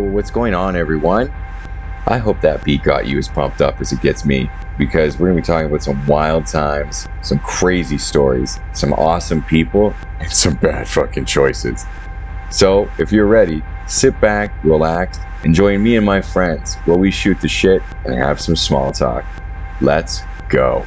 what's going on, everyone? I hope that beat got you as pumped up as it gets me because we're going to be talking about some wild times, some crazy stories, some awesome people, and some bad fucking choices. So, if you're ready, sit back, relax, and join me and my friends while we shoot the shit and have some small talk. Let's go.